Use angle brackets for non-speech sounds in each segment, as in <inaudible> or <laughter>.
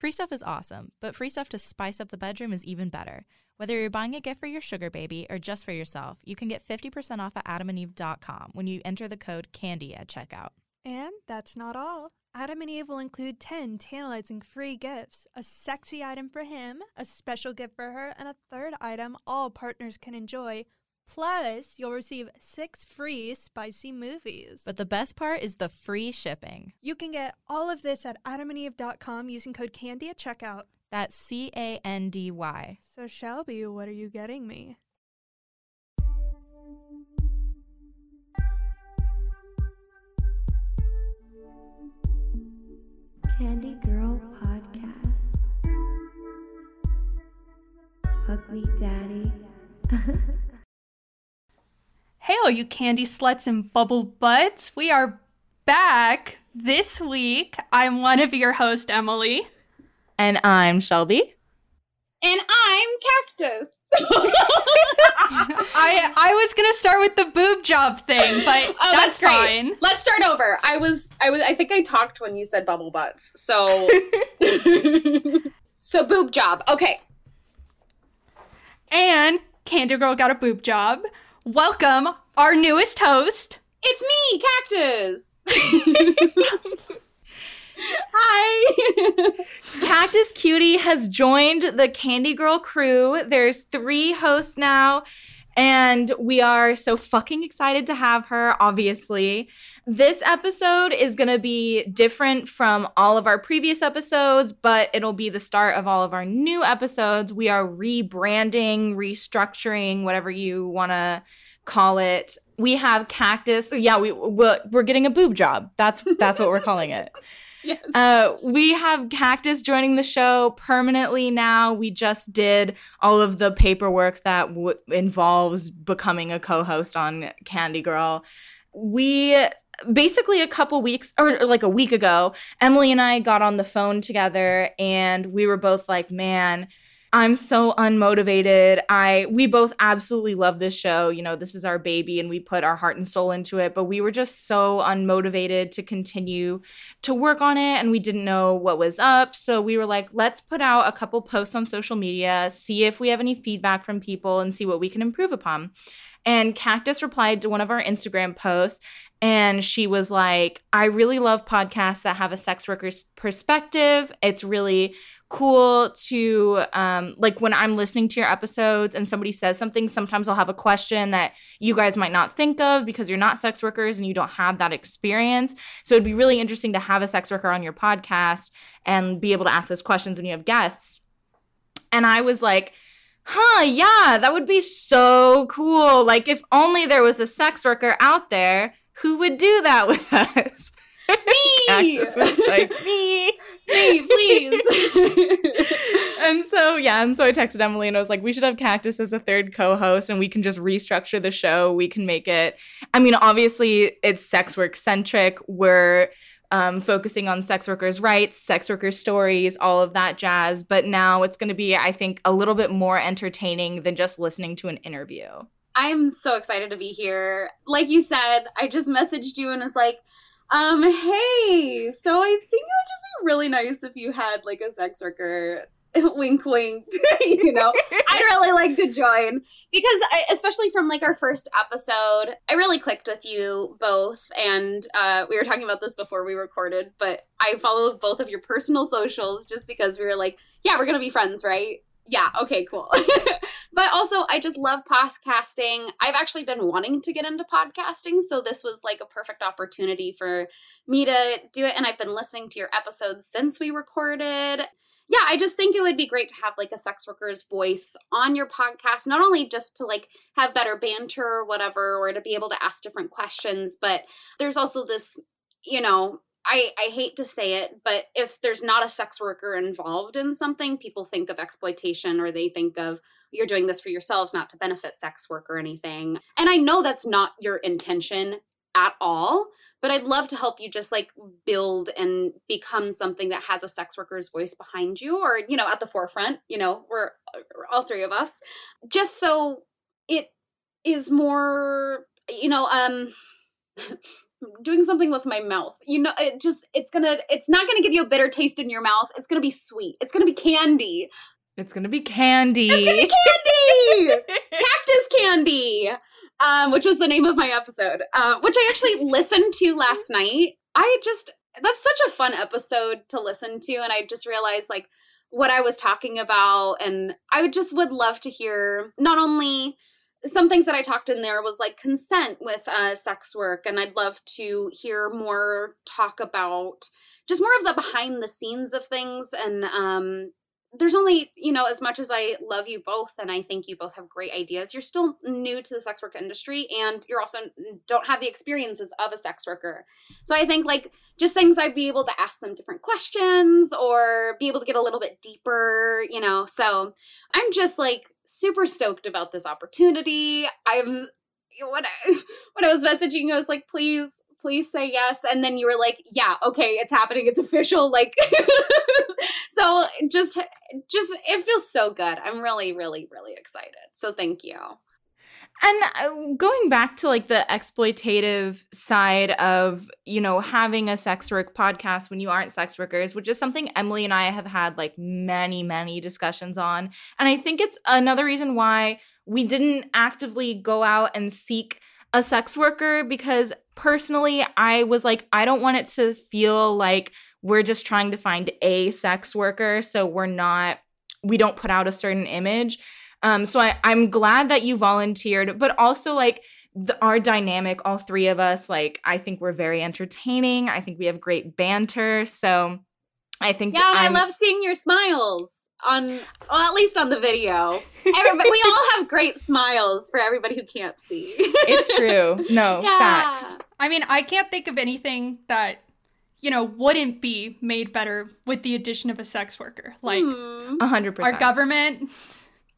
Free stuff is awesome, but free stuff to spice up the bedroom is even better. Whether you're buying a gift for your sugar baby or just for yourself, you can get 50% off at adamandeve.com when you enter the code CANDY at checkout. And that's not all. Adam and Eve will include 10 tantalizing free gifts a sexy item for him, a special gift for her, and a third item all partners can enjoy. Plus, you'll receive six free spicy movies. But the best part is the free shipping. You can get all of this at adamandeve.com using code CANDY at checkout. That's C A N D Y. So, Shelby, what are you getting me? Candy Girl Podcast. Fuck me, daddy. <laughs> Hey, all you candy sluts and bubble butts. We are back this week. I'm one of your hosts, Emily. And I'm Shelby. And I'm Cactus. <laughs> <laughs> I I was gonna start with the boob job thing, but Oh, that's, great. fine. Let's start over. I was I was I think I talked when you said bubble butts. So <laughs> So boob job. Okay. And Candy Girl got a boob job. Welcome our newest host. It's me, Cactus. <laughs> Hi. Cactus Cutie has joined the Candy Girl crew. There's three hosts now, and we are so fucking excited to have her, obviously. This episode is going to be different from all of our previous episodes, but it'll be the start of all of our new episodes. We are rebranding, restructuring, whatever you want to call it. We have Cactus. Yeah, we we're, we're getting a boob job. That's that's what we're calling it. <laughs> yes. Uh, we have Cactus joining the show permanently now. We just did all of the paperwork that w- involves becoming a co host on Candy Girl. We basically a couple weeks or like a week ago, Emily and I got on the phone together and we were both like, man, I'm so unmotivated. I we both absolutely love this show. You know, this is our baby and we put our heart and soul into it, but we were just so unmotivated to continue to work on it and we didn't know what was up. So we were like, let's put out a couple posts on social media, see if we have any feedback from people and see what we can improve upon. And Cactus replied to one of our Instagram posts and she was like, I really love podcasts that have a sex worker's perspective. It's really cool to um like when I'm listening to your episodes and somebody says something sometimes I'll have a question that you guys might not think of because you're not sex workers and you don't have that experience. So it'd be really interesting to have a sex worker on your podcast and be able to ask those questions when you have guests. And I was like huh yeah that would be so cool. Like if only there was a sex worker out there who would do that with <laughs> us Me. <laughs> Cactus was like <laughs> me Me, please. and so yeah, and so I texted Emily and I was like, we should have Cactus as a third co-host, and we can just restructure the show. We can make it. I mean, obviously, it's sex work centric. We're um, focusing on sex workers' rights, sex workers' stories, all of that jazz. But now it's going to be, I think, a little bit more entertaining than just listening to an interview. I'm so excited to be here. Like you said, I just messaged you and was like, um, hey, so I think it would just be really nice if you had like a sex worker. <laughs> wink, wink. <laughs> you know, I'd really like to join because, I, especially from like our first episode, I really clicked with you both, and uh, we were talking about this before we recorded. But I follow both of your personal socials just because we were like, yeah, we're gonna be friends, right? Yeah, okay, cool. <laughs> but also, I just love podcasting. I've actually been wanting to get into podcasting, so this was like a perfect opportunity for me to do it. And I've been listening to your episodes since we recorded. Yeah, I just think it would be great to have like a sex worker's voice on your podcast, not only just to like have better banter or whatever, or to be able to ask different questions, but there's also this, you know, I, I hate to say it, but if there's not a sex worker involved in something, people think of exploitation or they think of you're doing this for yourselves, not to benefit sex work or anything. And I know that's not your intention at all, but I'd love to help you just like build and become something that has a sex worker's voice behind you or, you know, at the forefront. You know, we're, we're all three of us, just so it is more, you know, um, <laughs> doing something with my mouth. You know, it just it's gonna it's not gonna give you a bitter taste in your mouth. It's gonna be sweet. It's gonna be candy. It's gonna be candy. It's gonna be candy. <laughs> Cactus candy. Um, which was the name of my episode. Uh, which I actually listened to last night. I just that's such a fun episode to listen to, and I just realized like what I was talking about, and I would just would love to hear not only some things that I talked in there was like consent with uh, sex work, and I'd love to hear more talk about just more of the behind the scenes of things and um, there's only you know as much as i love you both and i think you both have great ideas you're still new to the sex work industry and you're also don't have the experiences of a sex worker. So i think like just things i'd be able to ask them different questions or be able to get a little bit deeper you know? So i'm just like super stoked about this opportunity. I'm when I <laughs> when I was messaging, I was like, please, please say yes. And then you were like, yeah, okay, it's happening. It's official. Like, <laughs> so just, just, it feels so good. I'm really, really, really excited. So thank you. And uh, going back to like the exploitative side of, you know, having a sex work podcast when you aren't sex workers, which is something Emily and I have had like many, many discussions on. And I think it's another reason why we didn't actively go out and seek a sex worker because personally, I was like, I don't want it to feel like we're just trying to find a sex worker. So we're not, we don't put out a certain image. Um, so I, I'm glad that you volunteered, but also like the, our dynamic, all three of us, like I think we're very entertaining. I think we have great banter. So I think yeah, I love seeing your smiles on well, at least on the video. <laughs> Everybody, we all have great smiles for everybody who can't see. it's true. No <laughs> yeah. facts. I mean, I can't think of anything that you know wouldn't be made better with the addition of a sex worker. Like hmm. a hundred percent. Our government.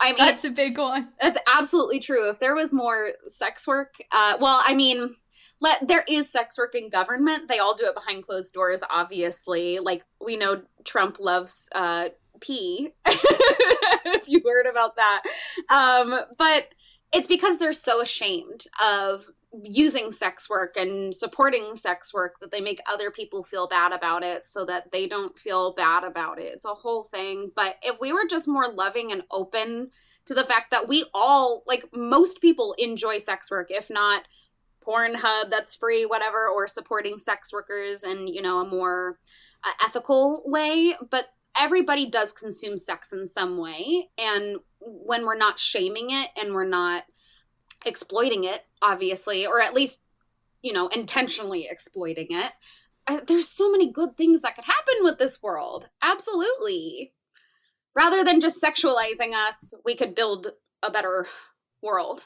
I mean, that's a big one. That's absolutely true. If there was more sex work, uh, well, I mean, let there is sex work in government. They all do it behind closed doors, obviously. Like we know Trump loves uh pee. <laughs> if you heard about that. Um, but it's because they're so ashamed of using sex work and supporting sex work that they make other people feel bad about it so that they don't feel bad about it. It's a whole thing. But if we were just more loving and open to the fact that we all, like most people, enjoy sex work, if not Pornhub that's free, whatever, or supporting sex workers in, you know, a more uh, ethical way. But everybody does consume sex in some way. And when we're not shaming it and we're not exploiting it, obviously, or at least, you know, intentionally exploiting it, uh, there's so many good things that could happen with this world. Absolutely. Rather than just sexualizing us, we could build a better world.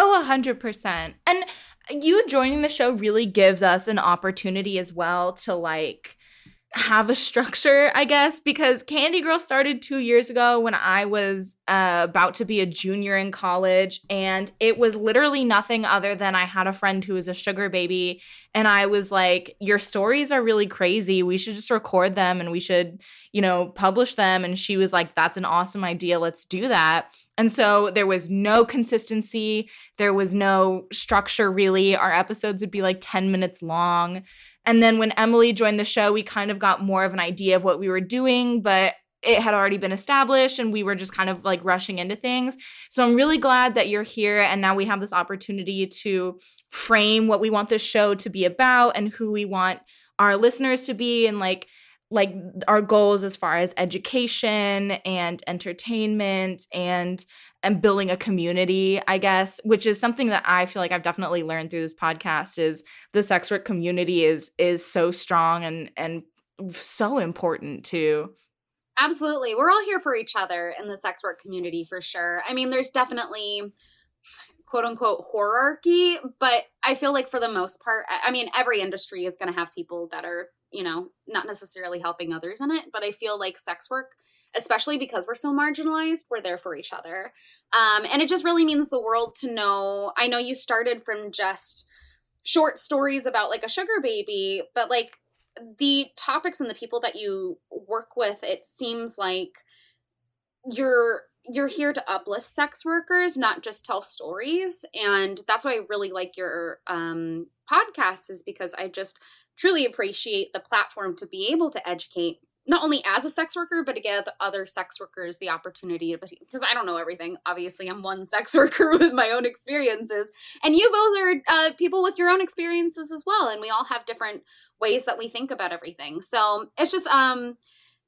Oh, 100%. And you joining the show really gives us an opportunity as well to like have a structure, I guess, because Candy Girl started two years ago when I was uh, about to be a junior in college. And it was literally nothing other than I had a friend who was a sugar baby. And I was like, Your stories are really crazy. We should just record them and we should, you know, publish them. And she was like, That's an awesome idea. Let's do that. And so there was no consistency. There was no structure, really. Our episodes would be like 10 minutes long. And then when Emily joined the show, we kind of got more of an idea of what we were doing, but it had already been established and we were just kind of like rushing into things. So I'm really glad that you're here and now we have this opportunity to frame what we want this show to be about and who we want our listeners to be and like like our goals as far as education and entertainment and and building a community i guess which is something that i feel like i've definitely learned through this podcast is the sex work community is is so strong and and so important too absolutely. We're all here for each other in the sex work community for sure. I mean there's definitely quote unquote hierarchy but i feel like for the most part i mean every industry is going to have people that are you know not necessarily helping others in it but i feel like sex work especially because we're so marginalized, we're there for each other. Um, and it just really means the world to know. I know you started from just short stories about like a sugar baby, but like the topics and the people that you work with, it seems like you're you're here to uplift sex workers, not just tell stories. And that's why I really like your um, podcast, is because I just truly appreciate the platform to be able to educate not only as a sex worker, but to give other sex workers the opportunity because I don't know everything. Obviously, I'm one sex <laughs> worker with my own experiences, and you both are uh, people with your own experiences as well, and we all have different ways that we think about everything. So it's just, um,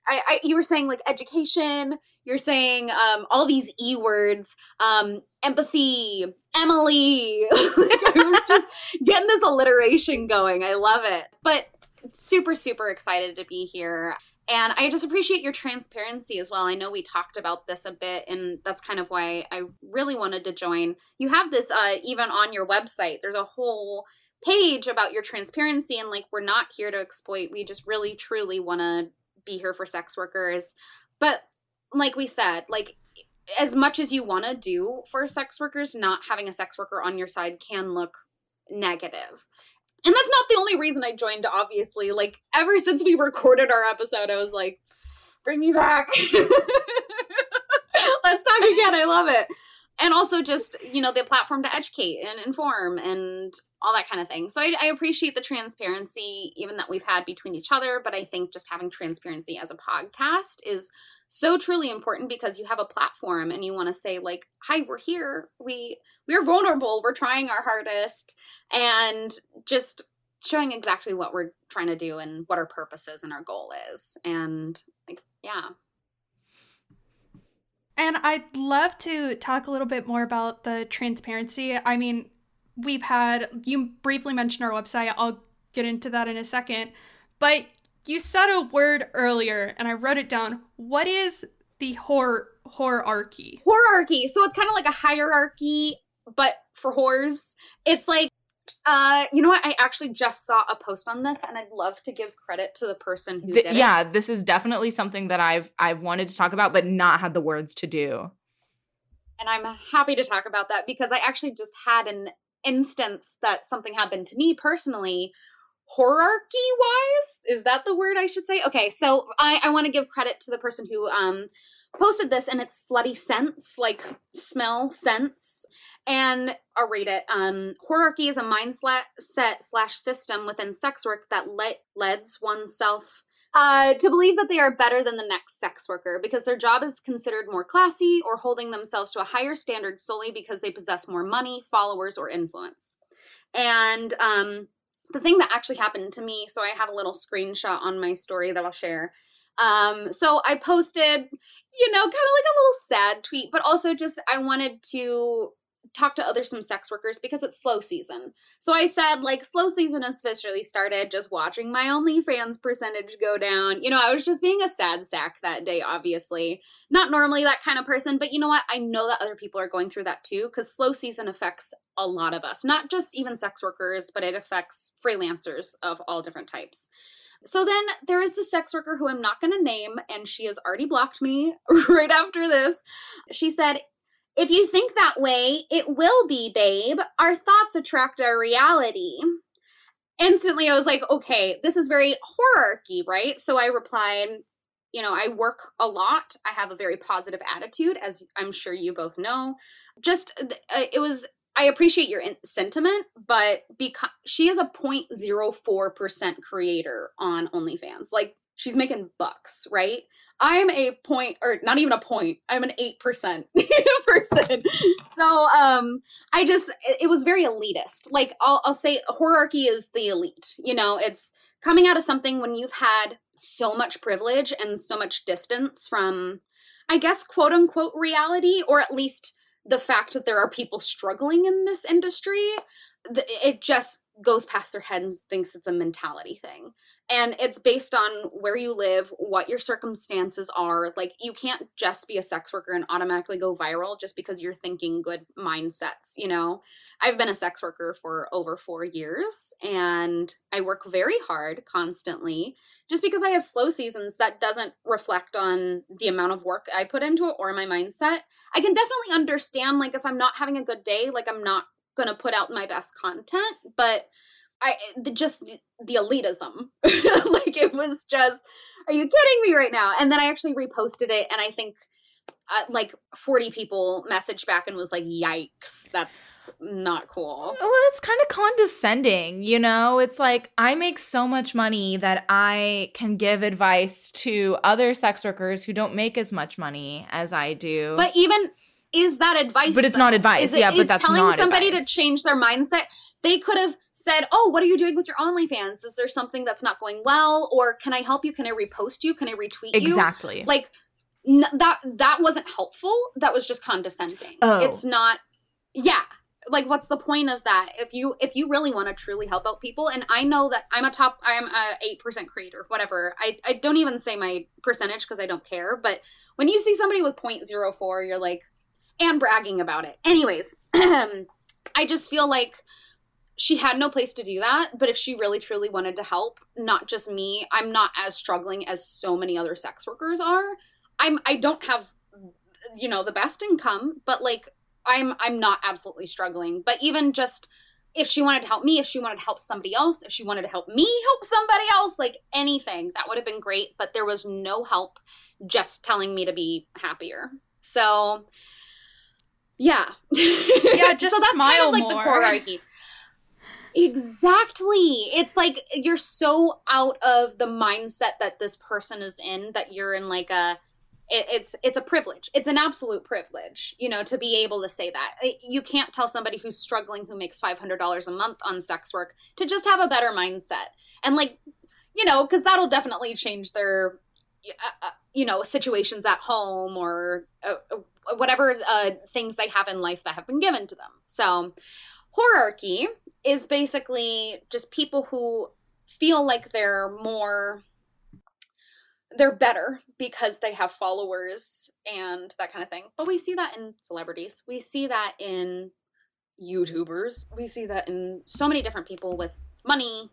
I, I you were saying like education, you're saying um, all these e words, um, empathy, Emily. <laughs> like I was just <laughs> getting this alliteration going. I love it, but super super excited to be here and I just appreciate your transparency as well. I know we talked about this a bit, and that's kind of why I really wanted to join. You have this uh, even on your website. There's a whole page about your transparency, and like, we're not here to exploit. We just really, truly want to be here for sex workers. But like we said, like, as much as you want to do for sex workers, not having a sex worker on your side can look negative. And that's not the only reason I joined, obviously. Like, ever since we recorded our episode, I was like, bring me back. <laughs> Let's talk again. I love it. And also, just, you know, the platform to educate and inform and all that kind of thing. So I, I appreciate the transparency, even that we've had between each other. But I think just having transparency as a podcast is so truly important because you have a platform and you want to say like hi we're here we we're vulnerable we're trying our hardest and just showing exactly what we're trying to do and what our purpose is and our goal is. And like, yeah. And I'd love to talk a little bit more about the transparency. I mean, we've had, you briefly mentioned our website. I'll get into that in a second. But you said a word earlier and I wrote it down. What is the horror hierarchy? Hierarchy. So it's kind of like a hierarchy, but for whores. It's like uh, you know what? I actually just saw a post on this, and I'd love to give credit to the person who Th- did yeah, this is definitely something that I've I've wanted to talk about, but not had the words to do. And I'm happy to talk about that because I actually just had an instance that something happened to me personally. Hierarchy wise, is that the word I should say? Okay, so I, I want to give credit to the person who um posted this, and it's slutty sense, like smell sense and I'll read it. Um, hierarchy is a mindset slash system within sex work that le- leads oneself uh, to believe that they are better than the next sex worker because their job is considered more classy or holding themselves to a higher standard solely because they possess more money, followers, or influence. And um, the thing that actually happened to me, so I have a little screenshot on my story that I'll share. Um, so I posted, you know, kind of like a little sad tweet, but also just I wanted to talk to other some sex workers because it's slow season. So I said, like, slow season officially started, just watching my OnlyFans percentage go down. You know, I was just being a sad sack that day, obviously. Not normally that kind of person, but you know what? I know that other people are going through that too, because slow season affects a lot of us, not just even sex workers, but it affects freelancers of all different types. So then there is the sex worker who I'm not going to name, and she has already blocked me <laughs> right after this. She said, if you think that way, it will be, babe. Our thoughts attract our reality. Instantly, I was like, okay, this is very hierarchy, right? So I replied, you know, I work a lot. I have a very positive attitude, as I'm sure you both know. Just, uh, it was, I appreciate your sentiment, but because she is a 0.04% creator on OnlyFans. Like, she's making bucks, right? I'm a point, or not even a point. I'm an eight percent <laughs> person. So, um, I just it, was very elitist. Like I'll, I'll say, hierarchy is the elite. You know, it's coming out of something when you've had so much privilege and so much distance from, I guess, quote unquote reality, or at least the fact that there are people struggling in this industry. It just goes past their heads, thinks it's a mentality thing. And it's based on where you live what your circumstances are. Like you can't just be a sex worker and automatically go viral just because you're thinking good mindsets you know? I've been a sex worker for over four years and i work very hard constantly just because i have slow seasons that doesn't reflect on the amount of work i put into it or my mindset. I can definitely understand like if i'm not having a good day like i'm not gonna put out my best content but I the, just the elitism. <laughs> like it was just, are you kidding me right now? And then I actually reposted it, and I think uh, like 40 people messaged back and was like, yikes, that's not cool. Well, it's kind of condescending, you know? It's like I make so much money that I can give advice to other sex workers who don't make as much money as I do. But even is that advice? But it's not advice. Is it- yeah, but that's telling somebody advice. to change their mindset. They could have said, "Oh, what are you doing with your OnlyFans? Is there something that's not going well? Or can I help you? Can I repost you? Can I retweet you?" Exactly. Like n- that. That wasn't helpful. That was just condescending. Oh. It's not. Yeah. Like, what's the point of that? If you if you really want to truly help out people, and I know that I'm a top, I'm a eight percent creator, whatever. I I don't even say my percentage because I don't care. But when you see somebody with 0.04, you're like, and bragging about it. Anyways, <clears throat> I just feel like she had no place to do that. But if she really truly wanted to help, not just me, I'm not as struggling as so many other sex workers are. I'm I don't have you know the best income, but like I'm I'm not absolutely struggling. But even just if she wanted to help me, if she wanted to help somebody else, if she wanted to help me help somebody else, like anything, that would have been great. But there was no help, just telling me to be happier. So yeah. Yeah, <laughs> just so that's kind smile of like more. the hierarchy. Exactly. It's like you're so out of the mindset that this person is in that you're in like a it, it's it's a privilege. It's an absolute privilege, you know, to be able to say that. You can't tell somebody who's struggling who makes $500 a month on sex work to just have a better mindset. And like, you know, cuz that'll definitely change their uh, uh, you know, situations at home or uh, uh, whatever uh, things they have in life that have been given to them. So, hierarchy is basically just people who feel like they're more they're better because they have followers and that kind of thing. But we see that in celebrities. We see that in YouTubers. We see that in so many different people with money,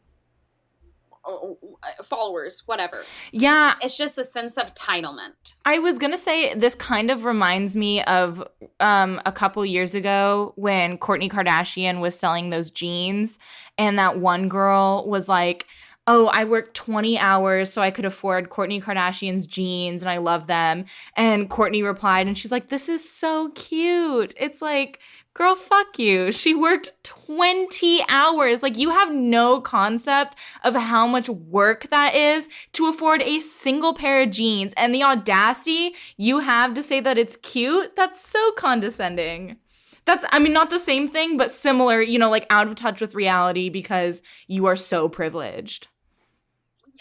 followers, whatever. yeah, It's just a sense of entitlement. I was gonna say this kind of reminds me of um, a couple years ago when Kourtney Kardashian was selling those jeans, and that one girl was like, "Oh, I worked 20 hours so I could afford Kourtney Kardashian's jeans, and I love them." And Kourtney replied, and she's like, "This is so cute." It's like. Girl, fuck you. She worked 20 hours. Like, you have no concept of how much work that is to afford a single pair of jeans and the audacity you have to say that it's cute that's so condescending that's i mean not the same thing but similar you know like out of touch with reality because you are so privileged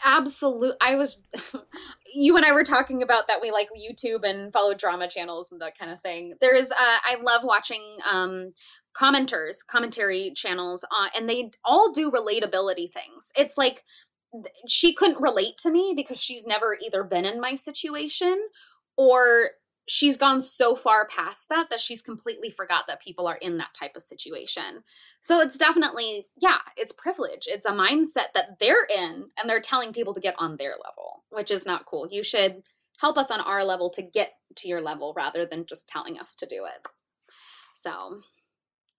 absolute i was <laughs> you and i were talking about that we like youtube and follow drama channels and that kind of thing. There's uh i love watching um commenters commentary channels uh, and they all do relatability things. It's like she couldn't relate to me because she's never either been in my situation or she's gone so far past that that she's completely forgot that people are in that type of situation so it's definitely, yeah, it's privilege. It's a mindset that they're in and they're telling people to get on their level, which is not cool. You should help us on our level to get to your level rather than just telling us to do it. So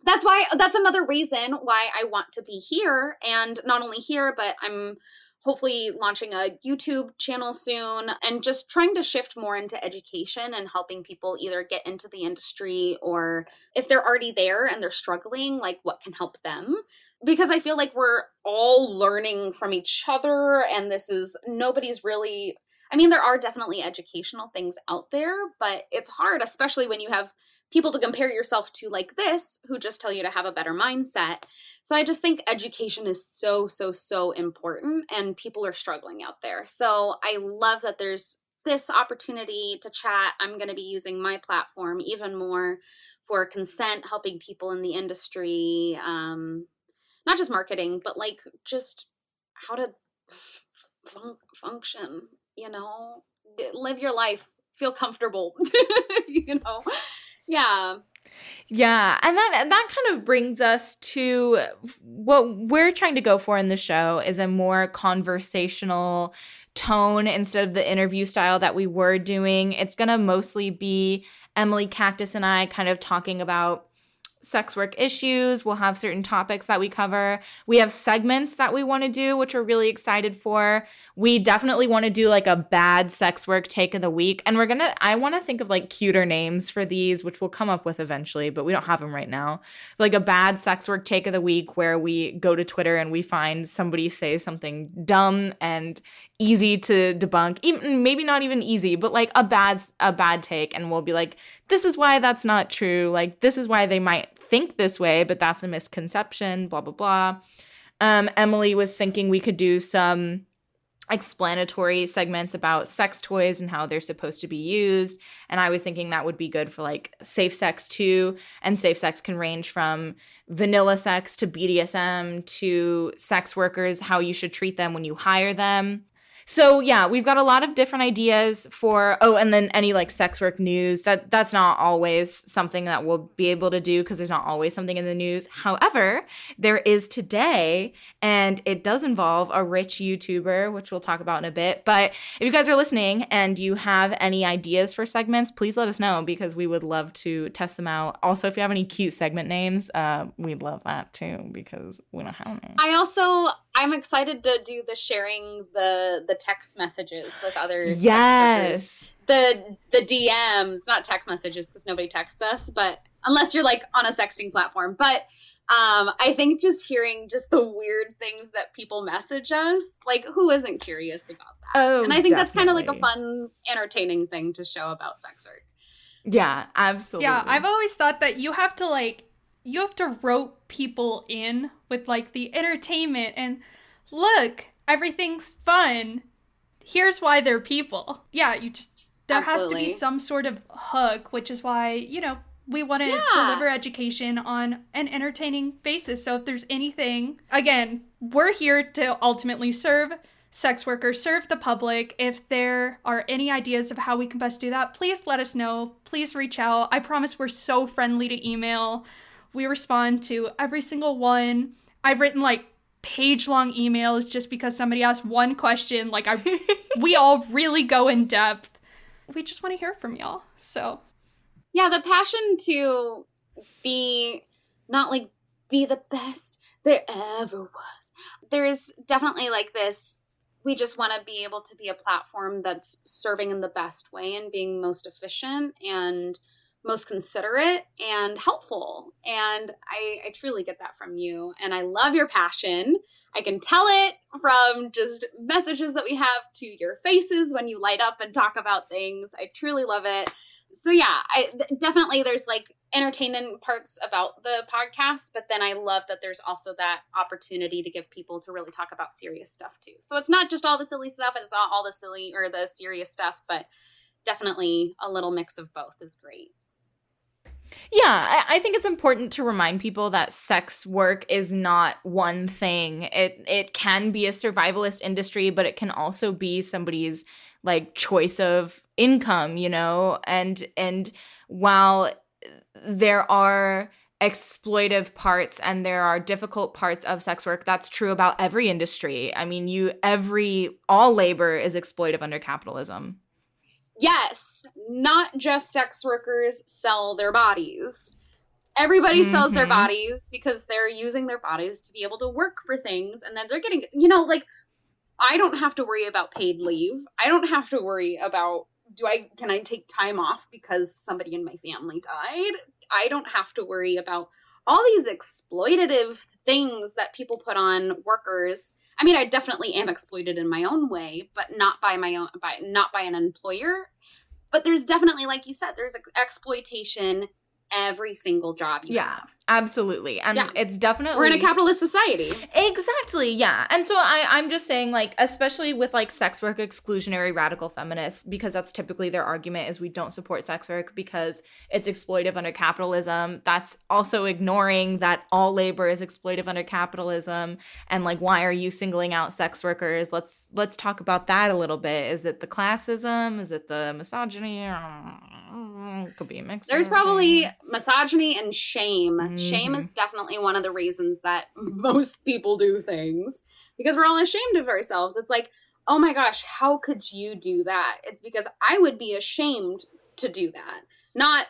that's why, that's another reason why I want to be here. And not only here, but I'm hopefully launching a YouTube channel soon and just trying to shift more into education and helping people either get into the industry or if they're already there and they're struggling, like what can help them. Because I feel like we're all learning from each other, and this is nobody's really. I mean, there are definitely educational things out there, but it's hard, especially when you have people to compare yourself to like this who just tell you to have a better mindset. So I just think education is so, so, so important, and people are struggling out there. So I love that there's this opportunity to chat. I'm going to be using my platform even more for consent, helping people in the industry, um, not just marketing, but like just how to fun- function, you know, live your life, feel comfortable, <laughs> you know. Yeah. Yeah, and that that kind of brings us to what we're trying to go for in the show is a more conversational tone instead of the interview style that we were doing. It's going to mostly be Emily Cactus and I kind of talking about sex work issues. We'll have certain topics that we cover. We have segments that we want to do, which we're really excited for. We definitely want to do like a bad sex work take of the week. And we're going to, I want to think of like cuter names for these, which we'll come up with eventually, but we don't have them right now. Like a bad sex work take of the week where we go to Twitter and we find somebody say something dumb and easy to debunk. Even maybe not even easy but like a bad a bad take. And we'll be like this is why that's not true. Like this is why they might think this way but that's a misconception blah blah blah. Um, emily was thinking we could do some explanatory segments about sex toys and how they're supposed to be used. And i was thinking that would be good for like safe sex too. And safe sex can range from vanilla sex to bdsm to sex workers how you should treat them when you hire them so yeah, we've got a lot of different ideas for oh, and then any like sex work news. That that's not always something that we'll be able to do because there's not always something in the news. However, there is today, and it does involve a rich YouTuber, which we'll talk about in a bit. But if you guys are listening and you have any ideas for segments, please let us know because we would love to test them out. Also, if you have any cute segment names, uh, we'd love that too because we don't have any. I also I'm excited to do the sharing the the text messages with other yes. The the DMs not text messages because nobody texts us but unless you're like on a sexting platform. But um I think just hearing just the weird things that people message us like who isn't curious about that? Oh and I think definitely. that's kind of like a fun entertaining thing to show about sex work. Yeah absolutely. Yeah, I've always thought that you have to like you have to rope people in with like the entertainment and look, everything's fun. Here's why they're people. Yeah, you just there has to be some sort of hook, which is why, you know, we want to Yeah. deliver education on an entertaining basis. So if there's anything, again, we're here to ultimately serve sex workers, serve the public. If there are any ideas of how we can best do that, please let us know. Please reach out. I promise we're so friendly to email. We respond to every single one. I've written like page long emails just because somebody asked one question. Like I <laughs> we all really go in depth. We just want to hear from y'all. So yeah the passion to be not like be the best there ever was there's definitely like this we just want to be able to be a platform that's serving in the best way and being most efficient and most considerate and helpful. And I, I truly get that from you. And i love your passion. I can tell it from just messages that we have to your faces when you light up and talk about things. I truly love it. So yeah i th- definitely there's like entertaining parts about the podcast but then i love that there's also that opportunity to give people to really talk about serious stuff too. So it's not just all the silly stuff and it's not all the silly or the serious stuff but definitely a little mix of both is great Yeah, I, I think it's important to remind people that sex work is not one thing. It it can be a survivalist industry, but it can also be somebody's like choice of income, you know? And and while there are exploitive parts and there are difficult parts of sex work that's true about every industry i mean you every all labor is exploitive under capitalism yes not just sex workers sell their bodies. Everybody sells their Mhm. bodies because they're using their bodies to be able to work for things and then they're getting you know like i don't have to worry about paid leave. I don't have to worry about do i can i take time off because somebody in my family died? I don't have to worry about all these exploitative things that people put on workers i mean i definitely am exploited in my own way but not by my own by not by an employer. But there's definitely like you said there's ex- exploitation every single job you Yeah. have absolutely and Yeah. it's definitely we're in a capitalist society Exactly, yeah. And so I, I'm just saying, like, especially with like sex work exclusionary radical feminists, because that's typically their argument is we don't support sex work because it's exploitive under capitalism. That's also ignoring that all labor is exploitive under capitalism. And like, why are you singling out sex workers? Let's let's talk about that a little bit. Is it the classism? Is it the misogyny? Could be a mix. there's probably misogyny and shame shame Mhm. is definitely one of the reasons that <laughs> most people do things because we're all ashamed of ourselves it's like oh my gosh how could you do that it's because i would be ashamed to do that not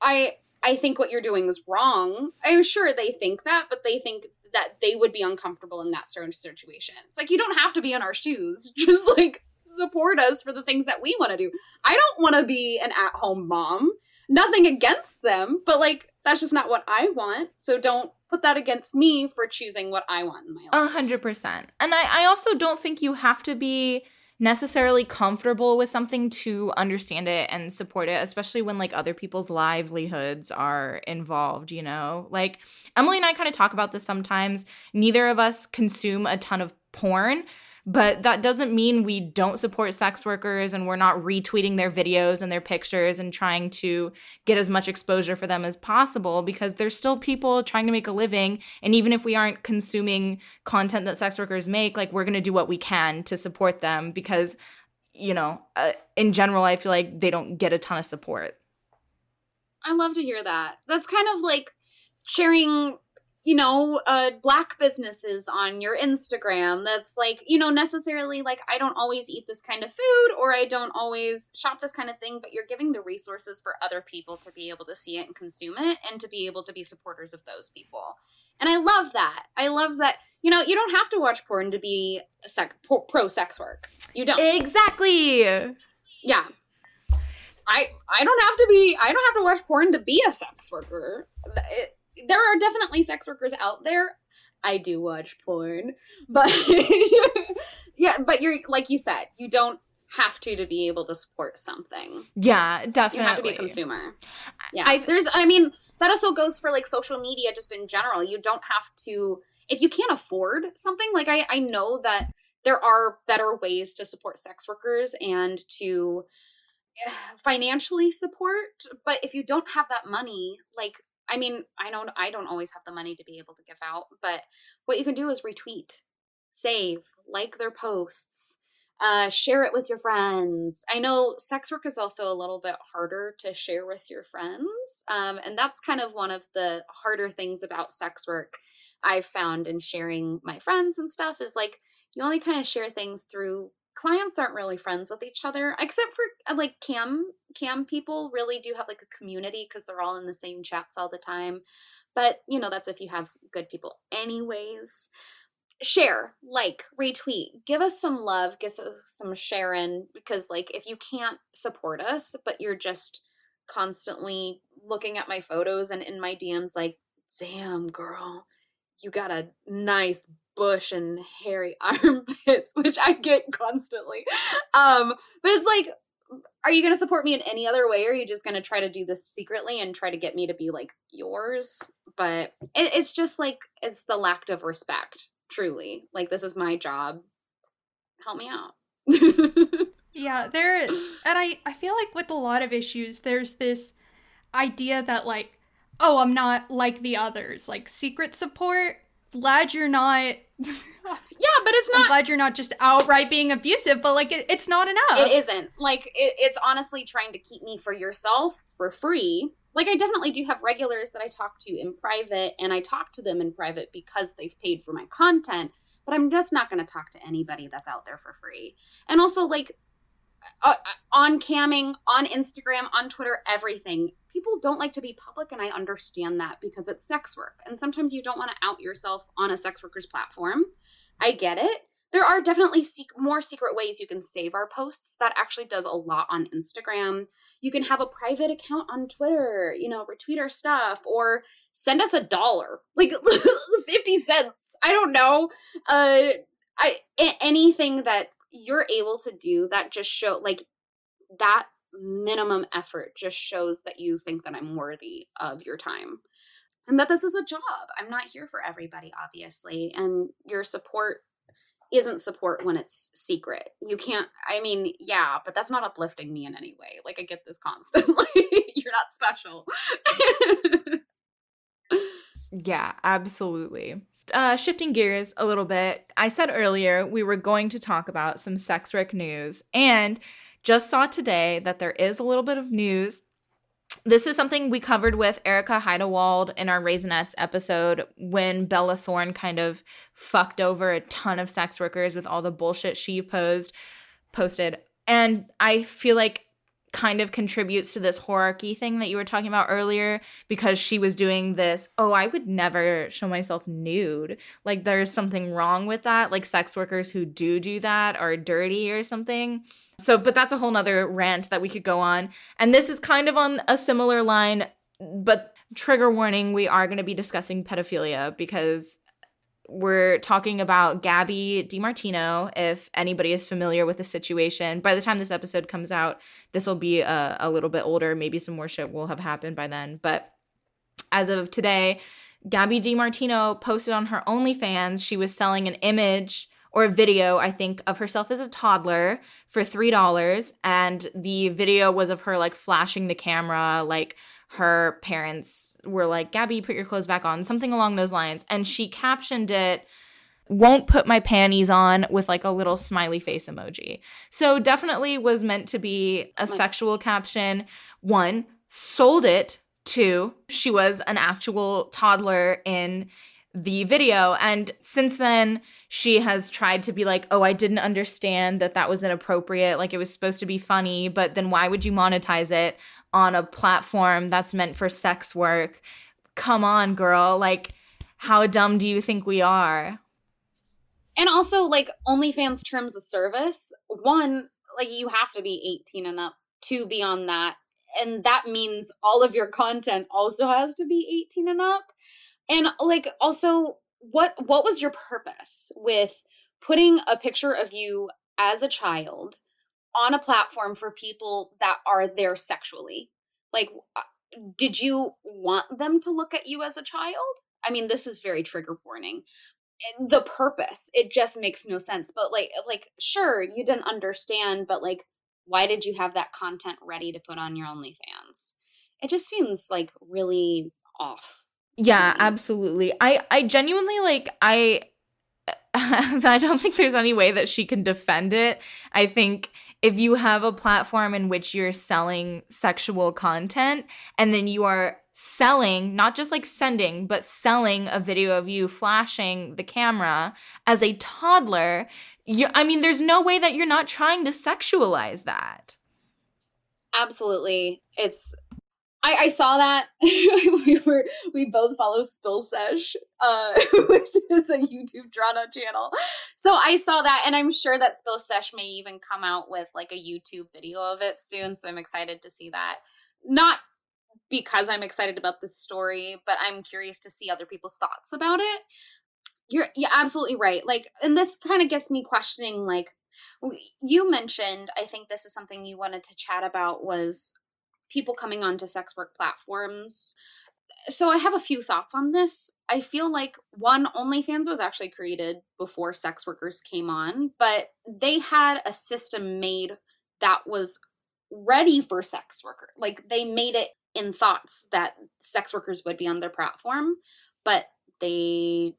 i I think what you're doing is wrong. I'm sure they think that, but they think that they would be uncomfortable in that certain situation. It's like you don't have to be in our shoes. <laughs> Just like support us for the things that we want to do. I don't want to be an at-home mom. Nothing against them, but like that's just not what I want. So don't put that against me for choosing what I want in my life. A hundred percent. And I, I also don't think you have to be necessarily comfortable with something to understand it and support it, especially when like other people's livelihoods are involved, you know? Like Emily and I kind of talk about this sometimes. Neither of us consume a ton of porn, but that doesn't mean we don't support sex workers and we're not retweeting their videos and their pictures and trying to get as much exposure for them as possible because there's still people trying to make a living. And even if we aren't consuming content that sex workers make, like we're going to do what we can to support them because, you know, uh, in general, I feel like they don't get a ton of support. I love to hear that. That's kind of like sharing you know, uh, black businesses on your Instagram that's like, you know, necessarily like, I don't always eat this kind of food or I don't always shop this kind of thing, but you're giving the resources for other people to be able to see it and consume it and to be able to be supporters of those people. And I love that. I love that, you know, you don't have to watch porn to be sec- pro sex work. You don't. Exactly. Yeah. I I don't have to be I don't have to watch porn to be a sex worker. It, there are definitely sex workers out there. I do watch porn, but <laughs> yeah, but you're like you said, you don't have to to be able to support something. Yeah, definitely. You have to be a consumer. Yeah, I, there's. I mean, that also goes for like social media, just in general. You don't have to if you can't afford something. Like I, I know that there are better ways to support sex workers and to eh, financially support but if you don't have that money like I mean, I don't I don't always have the money to be able to give out, but what you can do is retweet, save, like their posts, uh, share it with your friends. I know sex work is also a little bit harder to share with your friends, um, and that's kind of one of the harder things about sex work I've found in sharing my friends and stuff is like you only kind of share things through clients aren't really friends with each other except for uh, like cam cam people really do have like a community because they're all in the same chats all the time. But you know that's if you have good people. Anyways share like retweet give us some love give us some sharing because like if you can't support us but you're just constantly looking at my photos and in my dms like damn girl you got a nice bush and hairy <laughs> armpits, which I get constantly. Um, but it's like, are you going to support me in any other way? Or are you just going to try to do this secretly and try to get me to be like yours? But it, it's just like, it's the lack of respect, truly. Like, this is my job. Help me out. <laughs> yeah, there, and I, I feel like with a lot of issues, there's this idea that, like, oh, I'm not like the others. Like, secret support glad you're not <laughs> yeah but it's not i'm glad you're not just outright being abusive but like it, it's not enough. It isn't. Like it, it's honestly trying to keep me for yourself for free. Like i definitely do have regulars that i talk to in private and i talk to them in private because they've paid for my content but i'm just not going to talk to anybody that's out there for free. And also like uh, on camming, on Instagram, on Twitter, everything. People don't like to be public, and I understand that because it's sex work. And sometimes you don't want to out yourself on a sex worker's platform. I get it. There are definitely more secret ways you can save our posts. That actually does a lot on Instagram. You can have a private account on Twitter, you know, retweet our stuff or send us a dollar, like <laughs> 50 cents. I don't know. Uh, I anything that you're able to do that just show like that minimum effort just shows that you think that I'm worthy of your time and that this is a job. I'm not here for everybody, obviously, and your support isn't support when it's secret. You can't, I mean, yeah, but that's not uplifting me in any way. Like, I get this constantly. <laughs> You're not special. <laughs> yeah, absolutely. Uh, shifting gears a little bit, I said earlier we were going to talk about some sex work news, and just saw today that there is a little bit of news. This is something we covered with Erica Heidewald in our Raisinets episode when Bella Thorne kind of fucked over a ton of sex workers with all the bullshit she posed posted. And I feel like kind of contributes to this hierarchy thing that you were talking about earlier because she was doing this oh i would never show myself nude. Like there's something wrong with that. Like sex workers who do do that are dirty or something. So but that's a whole nother rant that we could go on. And this is kind of on a similar line but trigger warning we are going to be discussing pedophilia because we're talking about Gabi DeMartino. If anybody is familiar with the situation, by the time this episode comes out, this will be a, a little bit older. Maybe some more shit will have happened by then. But as of today, Gabi DeMartino posted on her OnlyFans she was selling an image or a video, I think, of herself as a toddler for $3. And the video was of her like flashing the camera, like her parents were like, Gabi, put your clothes back on, something along those lines. And she captioned it, won't put my panties on with like a little smiley face emoji. So definitely was meant to be a sexual caption. One, sold it. Two, she was an actual toddler in the video. And since then, she has tried to be like, oh, I didn't understand that that was inappropriate. Like it was supposed to be funny, but then why would you monetize it? On a platform that's meant for sex work. Come on, girl. Like, how dumb do you think we are? And also, like, OnlyFans terms of service one, like, you have to be 18 and up to be on that. And that means all of your content also has to be 18 and up. And, like, also, what what was your purpose with putting a picture of you as a child on a platform for people that are there sexually. Like, uh, did you want them to look at you as a child? I mean, this is very trigger warning. The purpose, it just makes no sense. But like, like, sure, you didn't understand, but like, why did you have that content ready to put on your OnlyFans? It just feels like really off. Yeah, absolutely. I I genuinely like I <laughs> I don't think there's any way that she can defend it. I think if you have a platform in which you're selling sexual content and then you are selling, not just like sending, but selling a video of you flashing the camera as a toddler, you I mean there's no way that you're not trying to sexualize that. Absolutely. It's I, I saw that <laughs> we were we both follow Spill Sesh, uh, <laughs> which is a YouTube drama channel. So I saw that, and I'm sure that Spill Sesh may even come out with like a YouTube video of it soon. So I'm excited to see that. Not because I'm excited about this story, but I'm curious to see other people's thoughts about it. You're yeah, absolutely right. Like, and this kind of gets me questioning. Like, you mentioned, I think this is something you wanted to chat about was people coming onto sex work platforms. So I have a few thoughts on this. I feel like one OnlyFans was actually created before sex workers came on, but they had a system made that was ready for sex worker. Like they made it in thoughts that sex workers would be on their platform, but they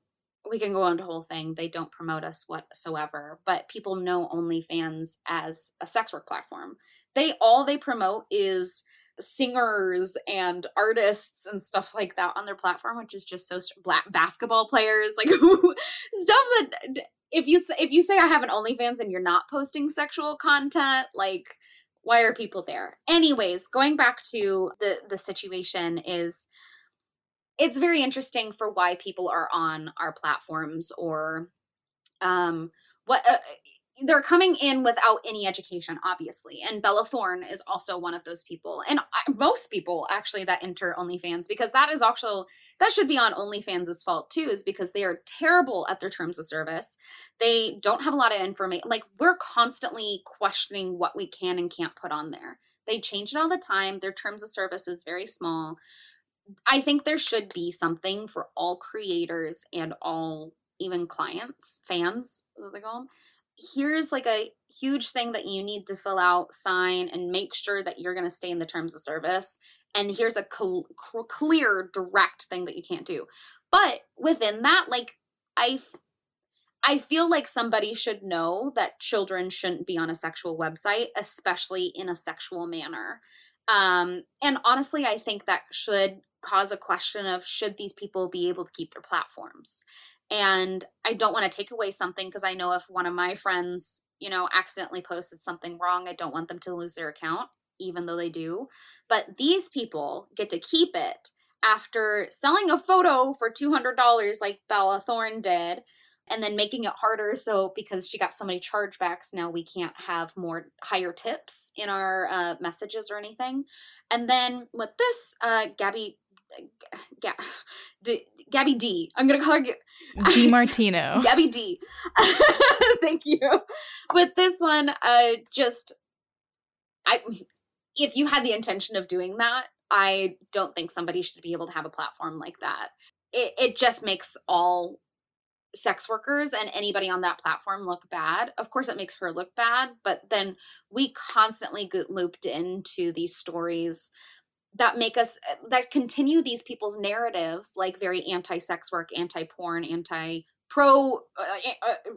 we can go on into whole thing. They don't promote us whatsoever, but people know OnlyFans as a sex work platform. They all they promote is singers and artists and stuff like that on their platform, which is just so black basketball players, like <laughs> stuff that if you if you say I have an OnlyFans and you're not posting sexual content, like why are people there? Anyways, going back to the the situation is it's very interesting for why people are on our platforms or um what uh, they're coming in without any education, obviously. And Bella Thorne is also one of those people. And uh, most people actually that enter OnlyFans, because that is also, that should be on OnlyFans' fault too, is because they are terrible at their terms of service. They don't have a lot of information. Like, we're constantly questioning what we can and can't put on there. They change it all the time. Their terms of service is very small. I think there should be something for all creators and all even clients, fans, what they call them here's like a huge thing that you need to fill out, sign, and make sure that you're going to stay in the terms of service. And here's a cl- clear, direct thing that you can't do. But within that, like, I. I feel like somebody should know that children shouldn't be on a sexual website, especially in a sexual manner. Um, and honestly, I think that should cause a question of should these people be able to keep their platforms? And I don't want to take away something because I know if one of my friends, you know, accidentally posted something wrong, I don't want them to lose their account. even though they do. But these people get to keep it after selling a photo for $200 like Bella Thorne did and then making it harder so because she got so many chargebacks now we can't have more higher tips in our uh, messages or anything and then with this uh, Gabi Ga- D- Gabi D. I'm gonna call her G- Di <laughs> Martino. Gabi D. <laughs> Thank you. With this one, uh, just I, if you had the intention of doing that, I don't think somebody should be able to have a platform like that. It it just makes all sex workers and anybody on that platform look bad. Of course, it makes her look bad, but then we constantly get looped into these stories that make us that continue these people's narratives like very anti-sex work anti-porn anti pro uh, uh,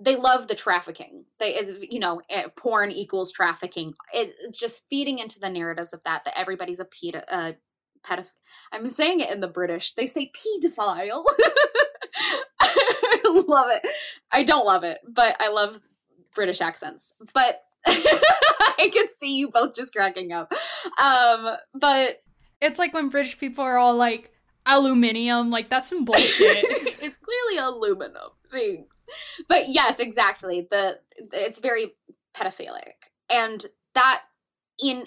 they love the trafficking. They you know eh, porn equals trafficking. It, it's just feeding into the narratives of that that everybody's a pedo- uh, i'm saying it in the british. They say pedophile. <laughs> I love it. I don't love it but i love british accents. But <laughs> I could see you both just cracking up. Um, but It's like when British people are all like aluminium, like that's some bullshit. <laughs> it's clearly aluminum things. But yes, exactly. The it's very pedophilic, and that in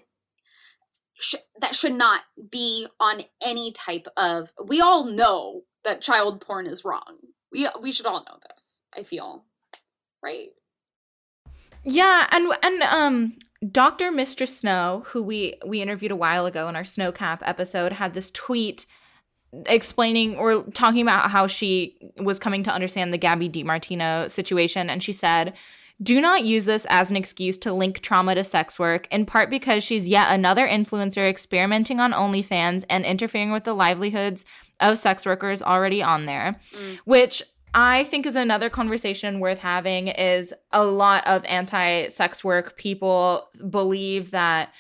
sh- that should not be on any type of. We all know that child porn is wrong. We we should all know this. I feel right. Yeah, and and um Dr. Mistress Snow, who we we interviewed a while ago in our Snowcap episode, had this tweet explaining or talking about how she was coming to understand the Gabi DeMartino situation and she said do not use this as an excuse to link trauma to sex work, in part because she's yet another influencer experimenting on OnlyFans and interfering with the livelihoods of sex workers already on there, Mm. which I think is another conversation worth having is a lot of anti-sex work. People believe that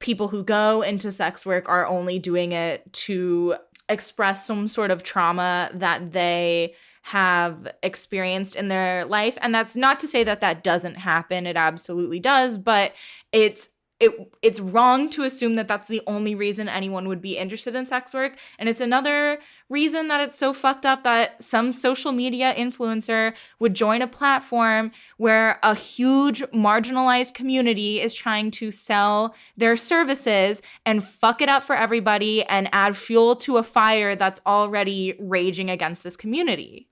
people who go into sex work are only doing it to express some sort of trauma that they have experienced in their life. And that's not to say that that doesn't happen. It absolutely does. But it's it it's wrong to assume that that's the only reason anyone would be interested in sex work and it's another reason that it's so fucked up that some social media influencer would join a platform where a huge marginalized community is trying to sell their services and fuck it up for everybody and add fuel to a fire that's already raging against this community.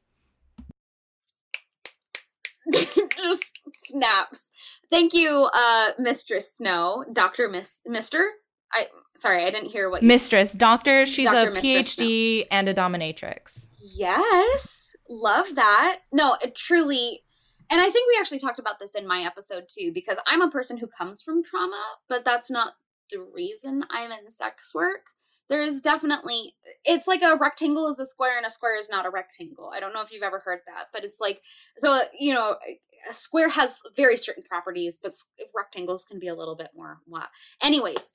<laughs> just snaps. Thank you, uh, Mistress Snow, Doctor Miss Mister. I sorry, I didn't hear what you Mistress, doctor, she's Dr. a Mistress PhD and a dominatrix. Yes, love that. No, it truly, and I think we actually talked about this in my episode too, because I'm a person who comes from trauma, but that's not the reason I'm in sex work. There is definitely, it's like a rectangle is a square and a square is not a rectangle. I don't know if you've ever heard that, but it's like, so, you know, a square has very certain properties, but rectangles can be a little bit more wow. Anyways,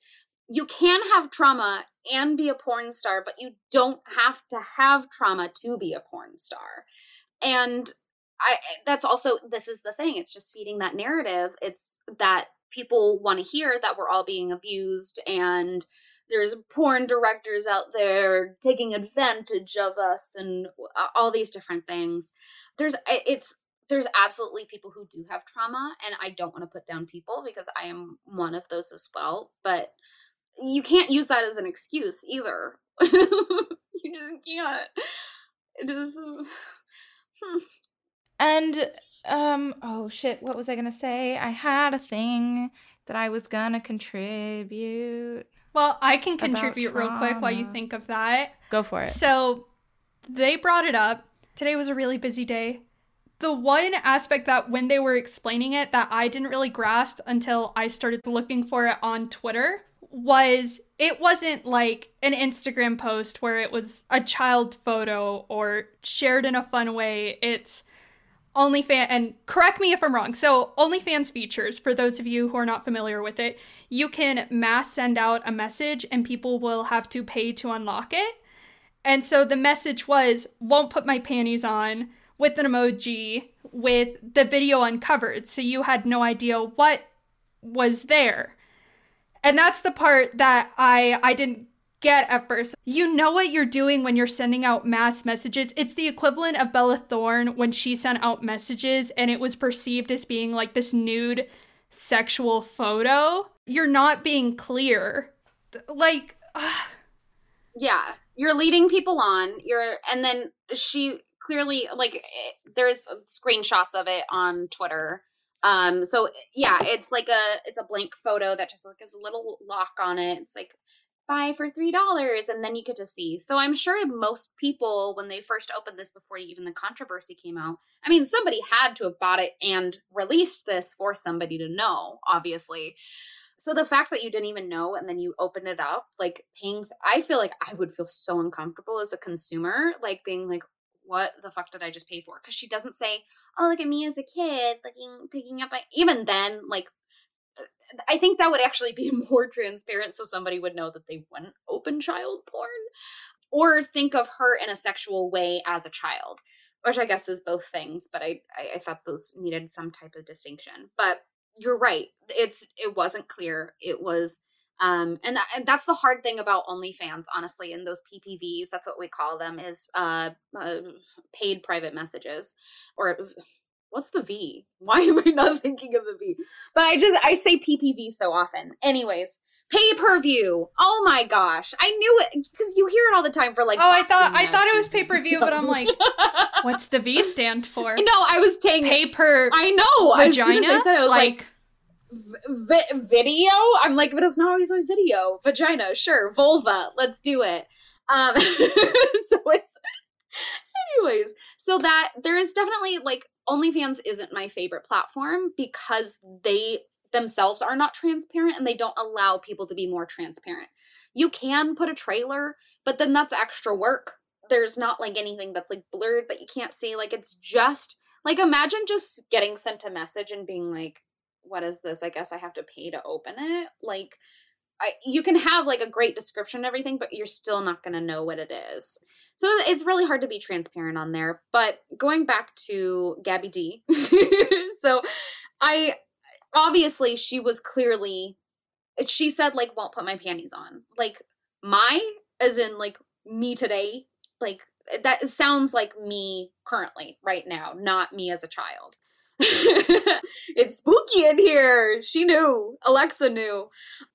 you can have trauma and be a porn star, but you don't have to have trauma to be a porn star. And I that's also this is the thing. It's just feeding that narrative. It's that people want to hear that we're all being abused and there's porn directors out there taking advantage of us and all these different things. There's it's there's absolutely people who do have trauma and I don't want to put down people because I am one of those as well, but you can't use that as an excuse either. <laughs> you just can't. It is. uh, hmm. And um oh shit, what was I going to say? I had a thing that I was going to contribute. well, I can contribute real quick while you think of that. Go for it. So they brought it up. Today was a really busy day. The one aspect that when they were explaining it that I didn't really grasp until I started looking for it on Twitter was it wasn't like an Instagram post where it was a child photo or shared in a fun way. It's OnlyFans, and correct me if I'm wrong. So, OnlyFans features, for those of you who are not familiar with it, you can mass send out a message and people will have to pay to unlock it. And so the message was, won't put my panties on with an emoji with the video uncovered. So you had no idea what was there. And that's the part that I I didn't get at first. You know what you're doing when you're sending out mass messages. It's the equivalent of Bella Thorne when she sent out messages and it was perceived as being like this nude sexual photo. You're not being clear. Like ugh. yeah you're leading people on you're and then she clearly like it, there's screenshots of it on twitter. Um so yeah it's like a it's a blank photo that just like has a little lock on it. It's like buy for three dollars and then you get to see. So i'm sure most people when they first opened this before even the controversy came out i mean somebody had to have bought it and released this for somebody to know obviously. So the fact that you didn't even know and then you opened it up like paying i feel like i would feel so uncomfortable as a consumer like being like what the fuck did i just pay for because she doesn't say oh look at me as a kid looking picking up my even then like uh, I think that would actually be <laughs> more transparent so somebody would know that they wouldn't open child porn or think of her in a sexual way as a child, which I guess is both things, but I, I, I thought those needed some type of distinction. But you're right. It's it wasn't clear. It was um and, that, and that's the hard thing about OnlyFans, honestly, and those PPVs, that's what we call them, is uh, uh paid private messages or what's the V? Why am I not <laughs> thinking of the V? But I just I say PPV so often. Anyways, pay per view. Oh my gosh, I knew it because you hear it all the time for like. Oh, I thought I thought it was pay per view, but I'm like, <laughs> what's the V stand for? No, I was saying pay per. I know. Vagina. As soon as I said it, I was like. like Vi- video i'm like but it's not always a video vagina sure vulva let's do it um <laughs> so it's anyways so that there is definitely like OnlyFans isn't my favorite platform because they themselves are not transparent and they don't allow people to be more transparent. You can put a trailer, but then that's extra work. There's not like anything that's like blurred that you can't see. Like it's just like imagine just getting sent a message and being like, what is this? I guess I have to pay to open it. Like I, you can have like a great description and everything, but you're still not going to know what it is. So it's really hard to be transparent on there. But going back to Gabi D, <laughs> so I obviously she was clearly she said like won't put my panties on like my as in like me today like that sounds like me currently right now not me as a child <laughs> it's spooky in here she knew alexa knew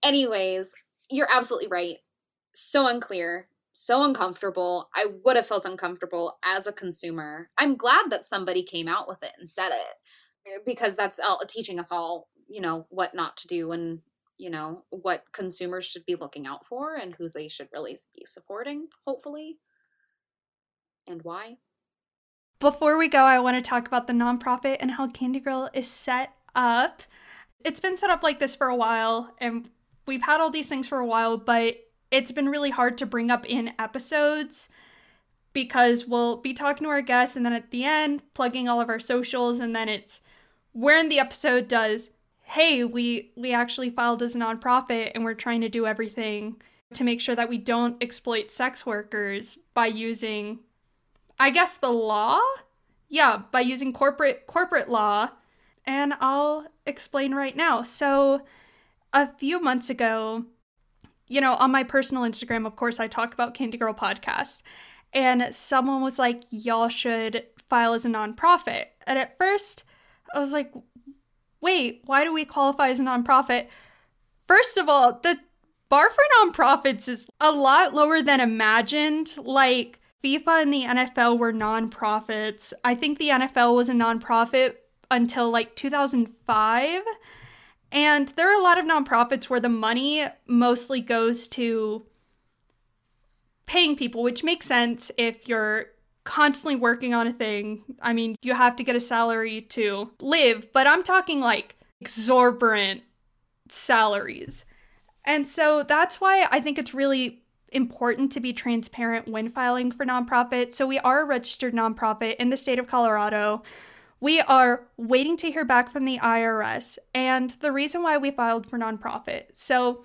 anyways you're absolutely right so unclear so uncomfortable. I would have felt uncomfortable as a consumer. I'm glad that somebody came out with it and said it eh, because that's all, teaching us all, you know, what not to do and, you know, what consumers should be looking out for and who they should really be supporting, hopefully, and why. Before we go, I want to talk about the nonprofit and how Candy Girl is set up. It's been set up like this for a while, and we've had all these things for a while, but it's been really hard to bring up in episodes because we'll be talking to our guests and then at the end plugging all of our socials and then it's where in the episode does hey we we actually filed as a nonprofit and we're trying to do everything to make sure that we don't exploit sex workers by using i guess the law yeah by using corporate corporate law and i'll explain right now so a few months ago you know, on my personal Instagram, of course, I talk about Candy Girl Podcast. And someone was like, y'all should file as a nonprofit. And at first, I was like, wait, why do we qualify as a nonprofit? First of all, the bar for nonprofits is a lot lower than imagined. Like, FIFA and the NFL were nonprofits. I think the NFL was a nonprofit until like 2005. And there are a lot of nonprofits where the money mostly goes to paying people, which makes sense if you're constantly working on a thing. I mean, you have to get a salary to live, but I'm talking like exorbitant salaries. And so that's why I think it's really important to be transparent when filing for nonprofit. So we are a registered nonprofit in the state of Colorado. We are waiting to hear back from the IRS and the reason why we filed for nonprofit. So,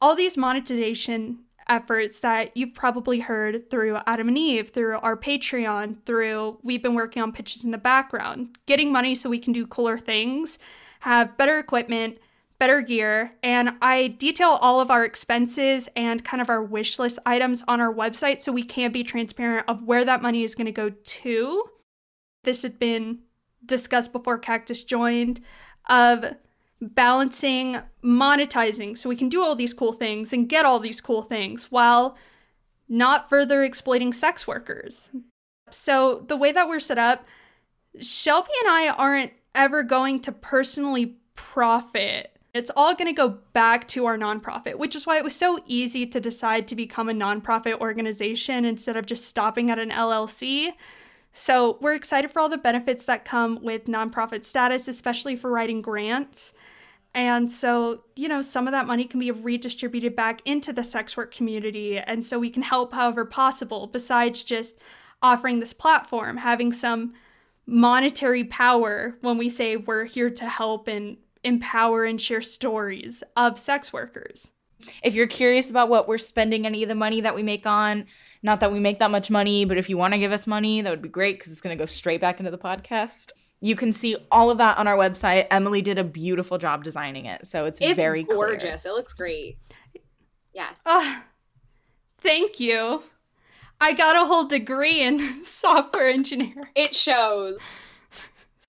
all these monetization efforts that you've probably heard through Adam and Eve, through our Patreon, through we've been working on pitches in the background, getting money so we can do cooler things, have better equipment, better gear, and I detail all of our expenses and kind of our wish list items on our website so we can be transparent of where that money is going to go to. This had been discussed before Cactus joined of balancing monetizing so we can do all these cool things and get all these cool things while not further exploiting sex workers. So, the way that we're set up, Shelby and I aren't ever going to personally profit. It's all going to go back to our nonprofit, which is why it was so easy to decide to become a nonprofit organization instead of just stopping at an LLC. So, we're excited for all the benefits that come with nonprofit status, especially for writing grants. And so, you know, some of that money can be redistributed back into the sex work community. And so we can help however possible, besides just offering this platform, having some monetary power when we say we're here to help and empower and share stories of sex workers. If you're curious about what we're spending any of the money that we make on, not that we make that much money, but if you want to give us money, that would be great because it's going to go straight back into the podcast. You can see all of that on our website. Emily did a beautiful job designing it, so it's, It's very gorgeous. Clear. It looks great. Yes. Ah, thank you. I got a whole degree in <laughs> software engineering. It shows.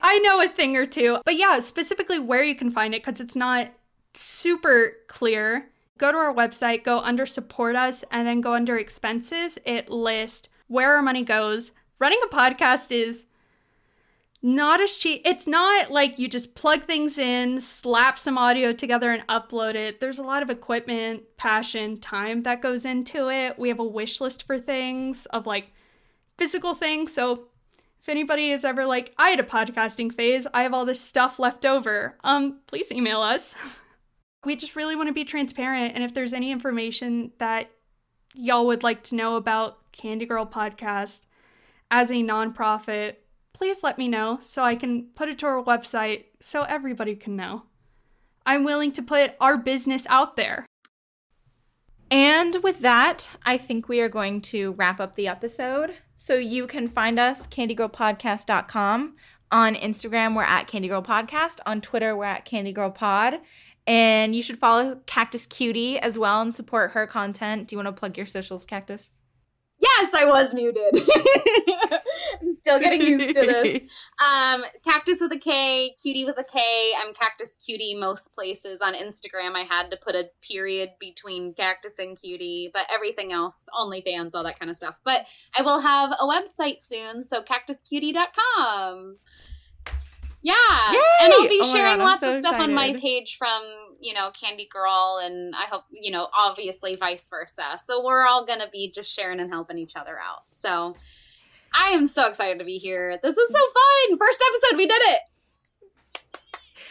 I know a thing or two. But yeah, specifically where you can find it because it's not super clear. Go to our website, go under support us, and then go under expenses. It lists where our money goes. Running a podcast is not as cheap. It's not like you just plug things in, slap some audio together, and upload it. There's a lot of equipment, passion, time that goes into it. We have a wish list for things of like physical things. So if anybody is ever like, I had a podcasting phase, I have all this stuff left over, um, please email us. <laughs> we just really want to be transparent. And if there's any information that y'all would like to know about Candy Girl Podcast as a nonprofit, please let me know so I can put it to our website so everybody can know. I'm willing to put our business out there. And with that, I think we are going to wrap up the episode. So you can find us candygirlpodcast.com. On Instagram, we're at Candy Girl Podcast. On Twitter, we're at Candy Girl Pod. And you should follow Cactus Cutie as well and support her content. Do you want to plug your socials, Cactus? Yes, I was muted. <laughs> I'm still getting used to this. <laughs> Um, cactus with a K, cutie with a K. I'm cactus cutie most places. On Instagram, I had to put a period between cactus and cutie, but everything else, OnlyFans, all that kind of stuff. But I will have a website soon, so cactuscutie.com. Yeah. Yay! And I'll be Oh sharing God, lots so of stuff on my page from, you know, Candy Girl and I hope, you know, obviously vice versa. So we're all going to be just sharing and helping each other out. So I am so excited to be here. This is so fun. First episode, we did it.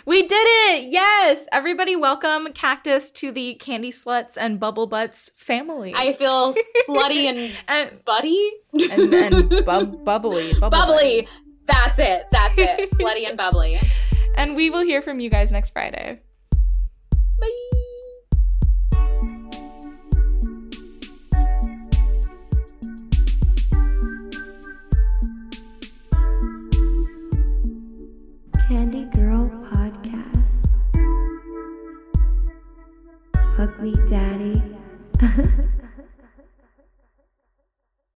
We did it! Yes! Everybody, welcome Cactus to the Candy Sluts and Bubble Butts family. I feel slutty and <laughs> and buddy. and, and bub- bubbly, <laughs> bubble bubbly. butt. That's it. That's it. <laughs> slutty and bubbly. And we will hear from you guys next Friday. Bye. Candy Girl Podcast. Fuck me, daddy.